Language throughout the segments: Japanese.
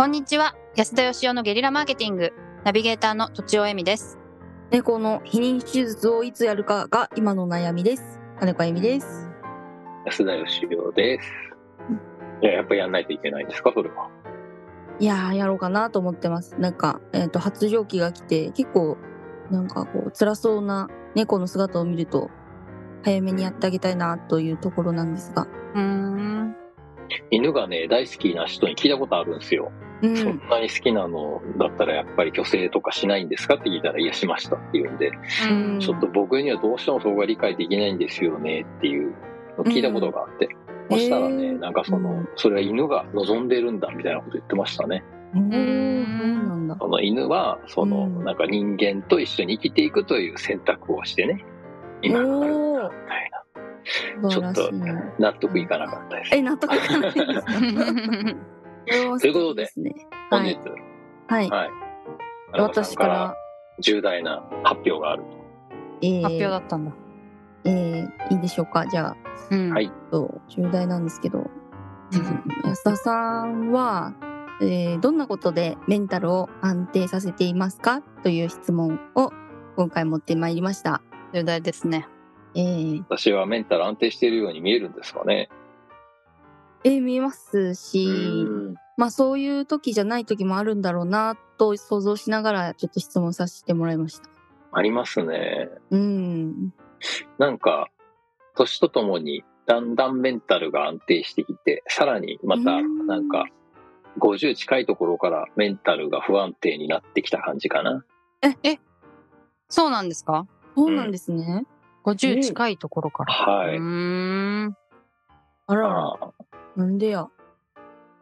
こんにちは安田義雄のゲリラマーケティングナビゲーターの土地尾恵美です猫の避妊手術をいつやるかが今の悩みです。金子あゆみです。安田義雄です。いや、やっぱやんないといけないんですか、それは。いやー、やろうかなと思ってます。なんか、えっ、と、発情期が来て、結構、なんかこう、辛そうな猫の姿を見ると、早めにやってあげたいなというところなんですが。うーん犬がね、大好きな人に聞いたことあるんですよ。うん。そんなに好きなのだったらやっぱり虚勢とかしないんですかって聞いたら、いや、しましたって言うんで、うんちょっと僕にはどうしてもそこが理解できないんですよねっていうのを聞いたことがあって。そしたらね、なんかその、うんそれは犬が望んでるんだみたいなこと言ってましたね。その犬は、その、うんなんか人間と一緒に生きていくという選択をしてね、今があるんだみたいな。素晴らしい。納得いかなかったです。え、納得いかないですか？ということで。本日はい。、はい。私から重大な発表があると。えー発表だったんだえーいいでしょうか？じゃあ、うんはいと重大なんですけど、安田さんは、えーどんなことでメンタルを安定させていますか？という質問を今回持ってまいりました。重大ですねえー私はメンタル安定しているように見えるんですかね。えー見えますし、うんまあそういう時じゃない時もあるんだろうなと想像しながらちょっと質問させてもらいました。ありますね。うん。なんか、年とともにだんだんメンタルが安定してきて、さらにまたうんなんか、50近いところからメンタルが不安定になってきた感じかな。そうなんですか？そうなんですね。50近いところからはい。うーんあらら、まあ、なんでや。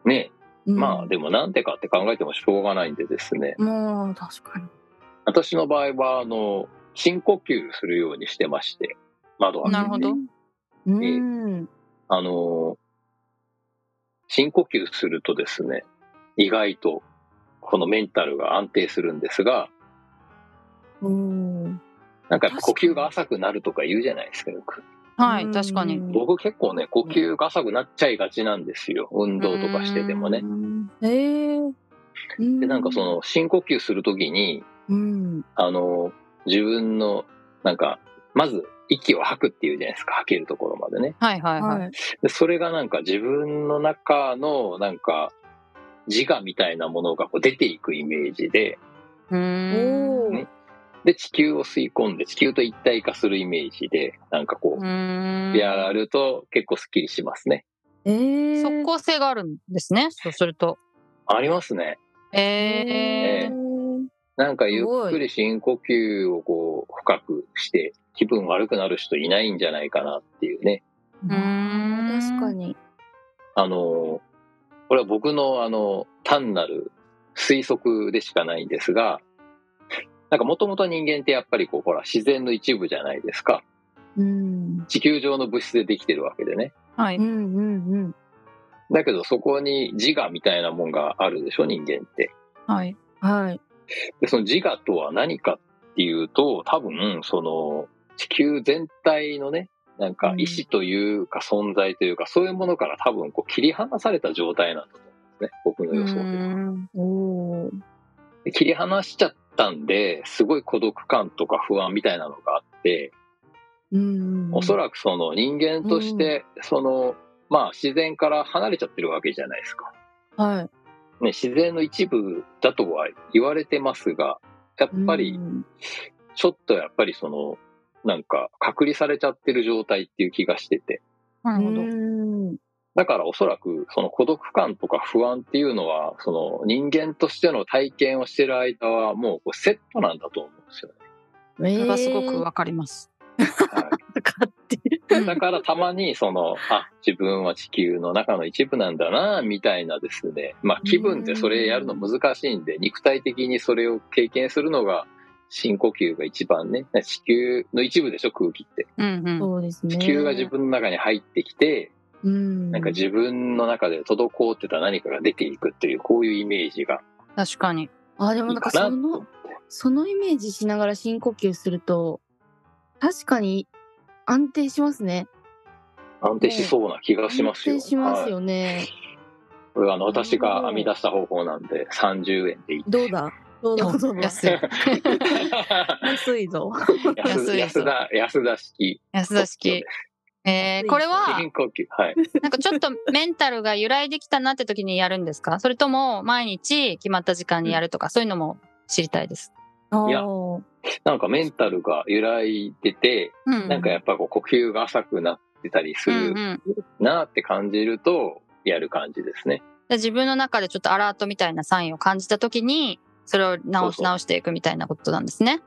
ね、うんまあでもなんでかって考えてもしょうがないんでですね。もう確かに。私の場合は、あの、深呼吸するようにしてまして、窓開けてなるほどうん。あの、深呼吸するとですね、意外とこのメンタルが安定するんですが、うん。なんか呼吸が浅くなるとか言うじゃないですか、よく。はいうん確かに僕結構ね、呼吸が浅くなっちゃいがちなんですよ。運動とかしててもねう。んええで、なんかその深呼吸するときに、うん。あの、自分の、なんか、まず息を吐くっていうじゃないですか、吐けるところまでね。はいはいはいはい。でそれがなんか自分の中の、なんか、自我みたいなものがこう出ていくイメージで、うーんおお。ねで、地球を吸い込んで、地球と一体化するイメージで、なんかこうう、やると結構スッキリしますね。ええ即効性があるんですねそうするとありますね。ええなんかゆっくり深呼吸をこう、深くして、気分悪くなる人いないんじゃないかなっていうね。うーん確かに。あの、これは僕のあの、単なる推測でしかないんですが、なんかもともと人間ってやっぱりこう、ほら、自然の一部じゃないですか。うん。地球上の物質でできてるわけでね。はいうんうんだけどそこに自我みたいなもんがあるでしょ、人間って。はいうん。はい。で、その自我とは何かっていうと、多分、その、地球全体のね、なんかうん意志というか存在というか、そういうものから多分こう切り離された状態なんだと思うんですね。僕のう予想で。ーんおお。で切り離しちゃったんで、すごい孤独感とか不安みたいなのがあって、うん。おそらくその人間として、その、まあ自然から離れちゃってるわけじゃないですか。はい。ね、自然の一部だとは言われてますが、やっぱりうんちょっとやっぱりその、なんか隔離されちゃってる状態っていう気がしてて。なるほどうんだからおそらくその孤独感とか不安っていうのは、その人間としての体験をしてる間はもうこうセットなんだと思うんですよね。それはすごくわかりますはい。だからたまにその、あ、自分は地球の中の一部なんだな、みたいなですね。まあ気分でそれやるの難しいんで、肉体的にそれを経験するのが深呼吸が一番ね。地球の一部でしょ、空気って。うんうんそうですね。地球が自分の中に入ってきて、うん。なんか自分の中で滞ってた何かが出ていくっていう、こういうイメージが確かにあ、でもいいなんかその。そのイメージしながら深呼吸すると、確かに安定しますね。安定しそうな気がしますよ。安定しますはいよね。これはあの私が編み出した方法なんで30円でいい。どうだ？どうだ？どうだ？安い。安いぞ。安い安田、安田式。安田式。えー、これは。はい。なんかちょっとメンタルが揺らいできたなって時にやるんですか？それとも毎日決まった時間にやるとか、そういうのも知りたいです。いやなんかメンタルが揺らいでて、うん。なんかやっぱこう呼吸が浅くなってたりすうんうるん。なって感じると、やる感じですね。で自分の中でちょっとアラートみたいなサインを感じた時に、それを直し直していくみたいなことなんですね。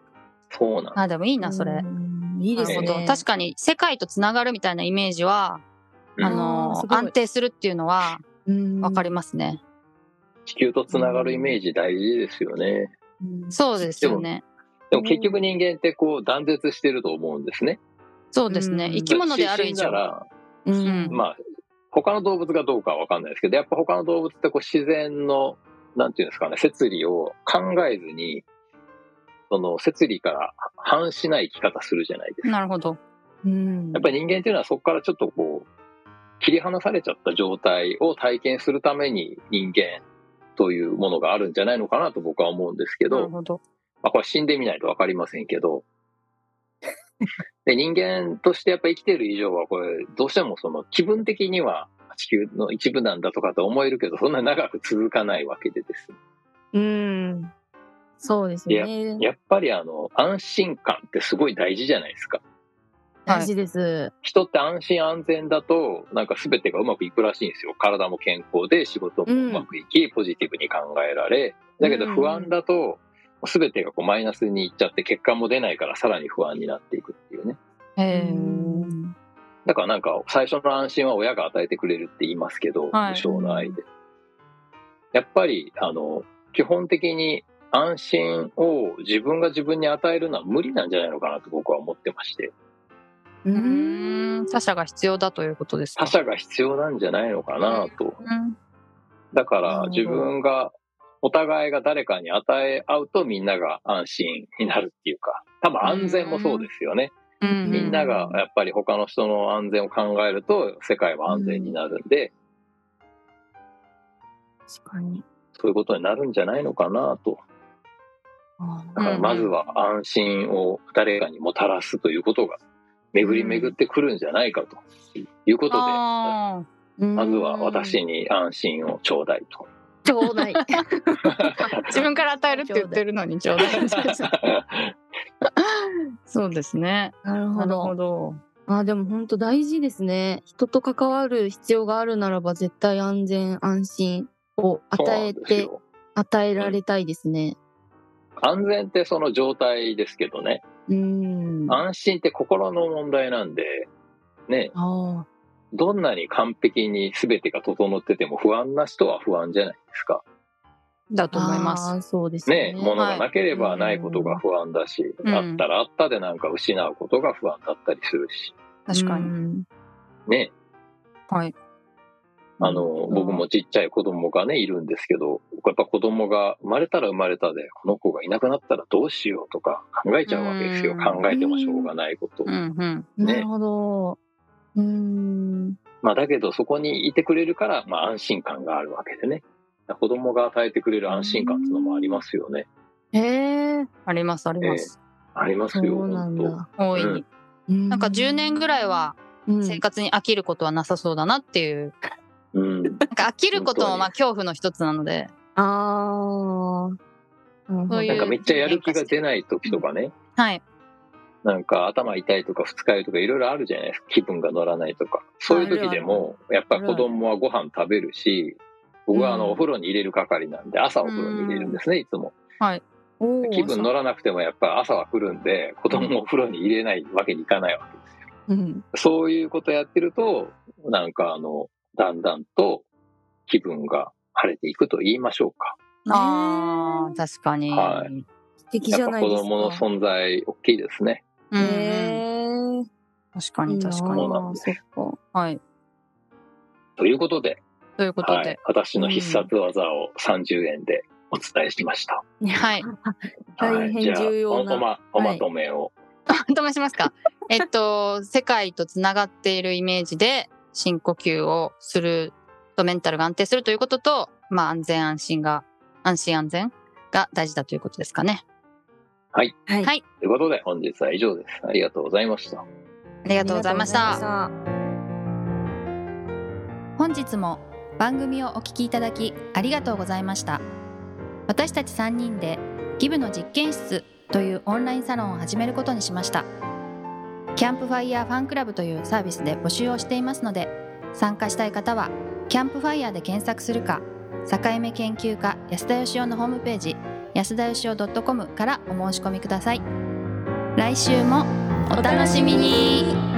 そうなんあ、でもいいな、それ。うんいいですなるほどね。確かに世界とつながるみたいなイメージは、うんあの安定するっていうのはにわかりますね。地球とつながるイメージ大事ですよね。そうですよね。でも結局人間ってこう断絶してると思うんですね。そうですね。うん生き物である以上。ら、うん。うんまあ、他の動物がどうかはわかんないですけど、やっぱ他の動物ってこう自然の、なんていうんですかね、摂理を考えずに、その摂理から反しない生き方するじゃないですか。なるほど。うんやっぱり人間っていうのはそこからちょっとこう、切り離されちゃった状態を体験するために人間というものがあるんじゃないのかなと僕は思うんですけど、なるほど。まあこれ死んでみないとわかりませんけど、で人間としてやっぱ生きてる以上はこれどうしてもその気分的には地球の一部なんだとかと思えるけどそんなに長く続かないわけでですねうん。そうですよね。やっぱりあの安心感ってすごい大事じゃないですか。大事です。人って安心安全だとなんか全てがうまくいくらしいんですよ。体も健康で仕事もうまくいき、ポジティブに考えられ。だけど不安だと全てがこうマイナスにいっちゃって結果も出ないからさらに不安になっていくっていうね。へだからなんか最初の安心は親が与えてくれるって言いますけど、はい無償の愛で。やっぱりあの基本的に安心を自分が自分に与えるのは無理なんじゃないのかなと僕は思ってまして。うん。他者が必要だということですか？他者が必要なんじゃないのかなと。うんだから自分が、お互いが誰かに与え合うとみんなが安心になるっていうか、多分安全もそうですよね。うんみんながやっぱり他の人の安全を考えると世界は安全になるんで、確かに。そういうことになるんじゃないのかなと。あだからまずは安心を誰かにもたらすということが巡り巡ってくるんじゃないかということで、あーまずは私に安心をちょうだいと。ちょうだい。ー 自分から与えるって言ってるのにちょうだい。そうですね。なるほなるほど。ど。あでも本当大事ですね。人と関わる必要があるならば絶対安全安心を与えてよ与えられたいですね。安全ってその状態ですけどね、うん。あ安心って心の問題なんで、ね、あどんなに完璧に全てが整ってても不安な人は不安じゃないですか。だと思います。そうですね。ね、物がなければないことが不安だし、うんあったらあったでなんか失うことが不安だったりするし、確かに。に。ね、はい。あの、僕もちっちゃい子供がね、いるんですけど、やっぱ子供が生まれたら生まれたで、この子がいなくなったらどうしようとか考えちゃうわけですよ。うん考えてもしょうがないことを。うんうん。ねなるほど。うん。まあだけどそこにいてくれるから、まあ安心感があるわけでね。子供が与えてくれる安心感っていうのもありますよね。へえ。ありますあります。ありますそよ、本だ。大いに。ななんか10年ぐらいはうん生活に飽きることはなさそうだなっていう。なんか飽きることもまあ恐怖の一つなので。ああ。そういうなんかめっちゃやる気が出ない時とかね。はい。なんか頭痛いとか二日酔いとかいろいろあるじゃないですか。気分が乗らないとか。そういう時でも、やっぱり子供はご飯食べるし、僕はあうんのお風呂に入れる係なんで、朝お風呂に入れるんですね、いつも。おー気分乗らなくてもやっぱ朝は来るんで、子供をお風呂に入れないわけにいかないわけですよ。うん。そういうことやってると、なんかあの、だんだんと気分が晴れていくと言いましょうか。ああ、確かに。は素敵じゃないですか。子供の存在大きいですね。うんうんへえ。確かに確かそうに。なんですそっか。はい。ということで、ということはいで。、私の必殺技を30円でお伝えしました。はい。大変重要なおおまおまとめを。おとめしますか。えっと、世界とつながっているイメージで深呼吸をするとメンタルが安定するということと、まあ安全安心が、安心安全が大事だということですかね。はい。はい。はいということで、本日は以上です。ありがとうございました。ありがとうございました。た。本日も番組をお聞きいただきありがとうございました私たち3人でギブの実験室というオンラインサロンを始めることにしましたキャンプファイヤーファンクラブというサービスで募集をしていますので参加したい方はキャンプファイヤーで検索するか境目研究家安田義雄のホームページ安田義雄 .com からお申し込みください。来週もお楽しみに。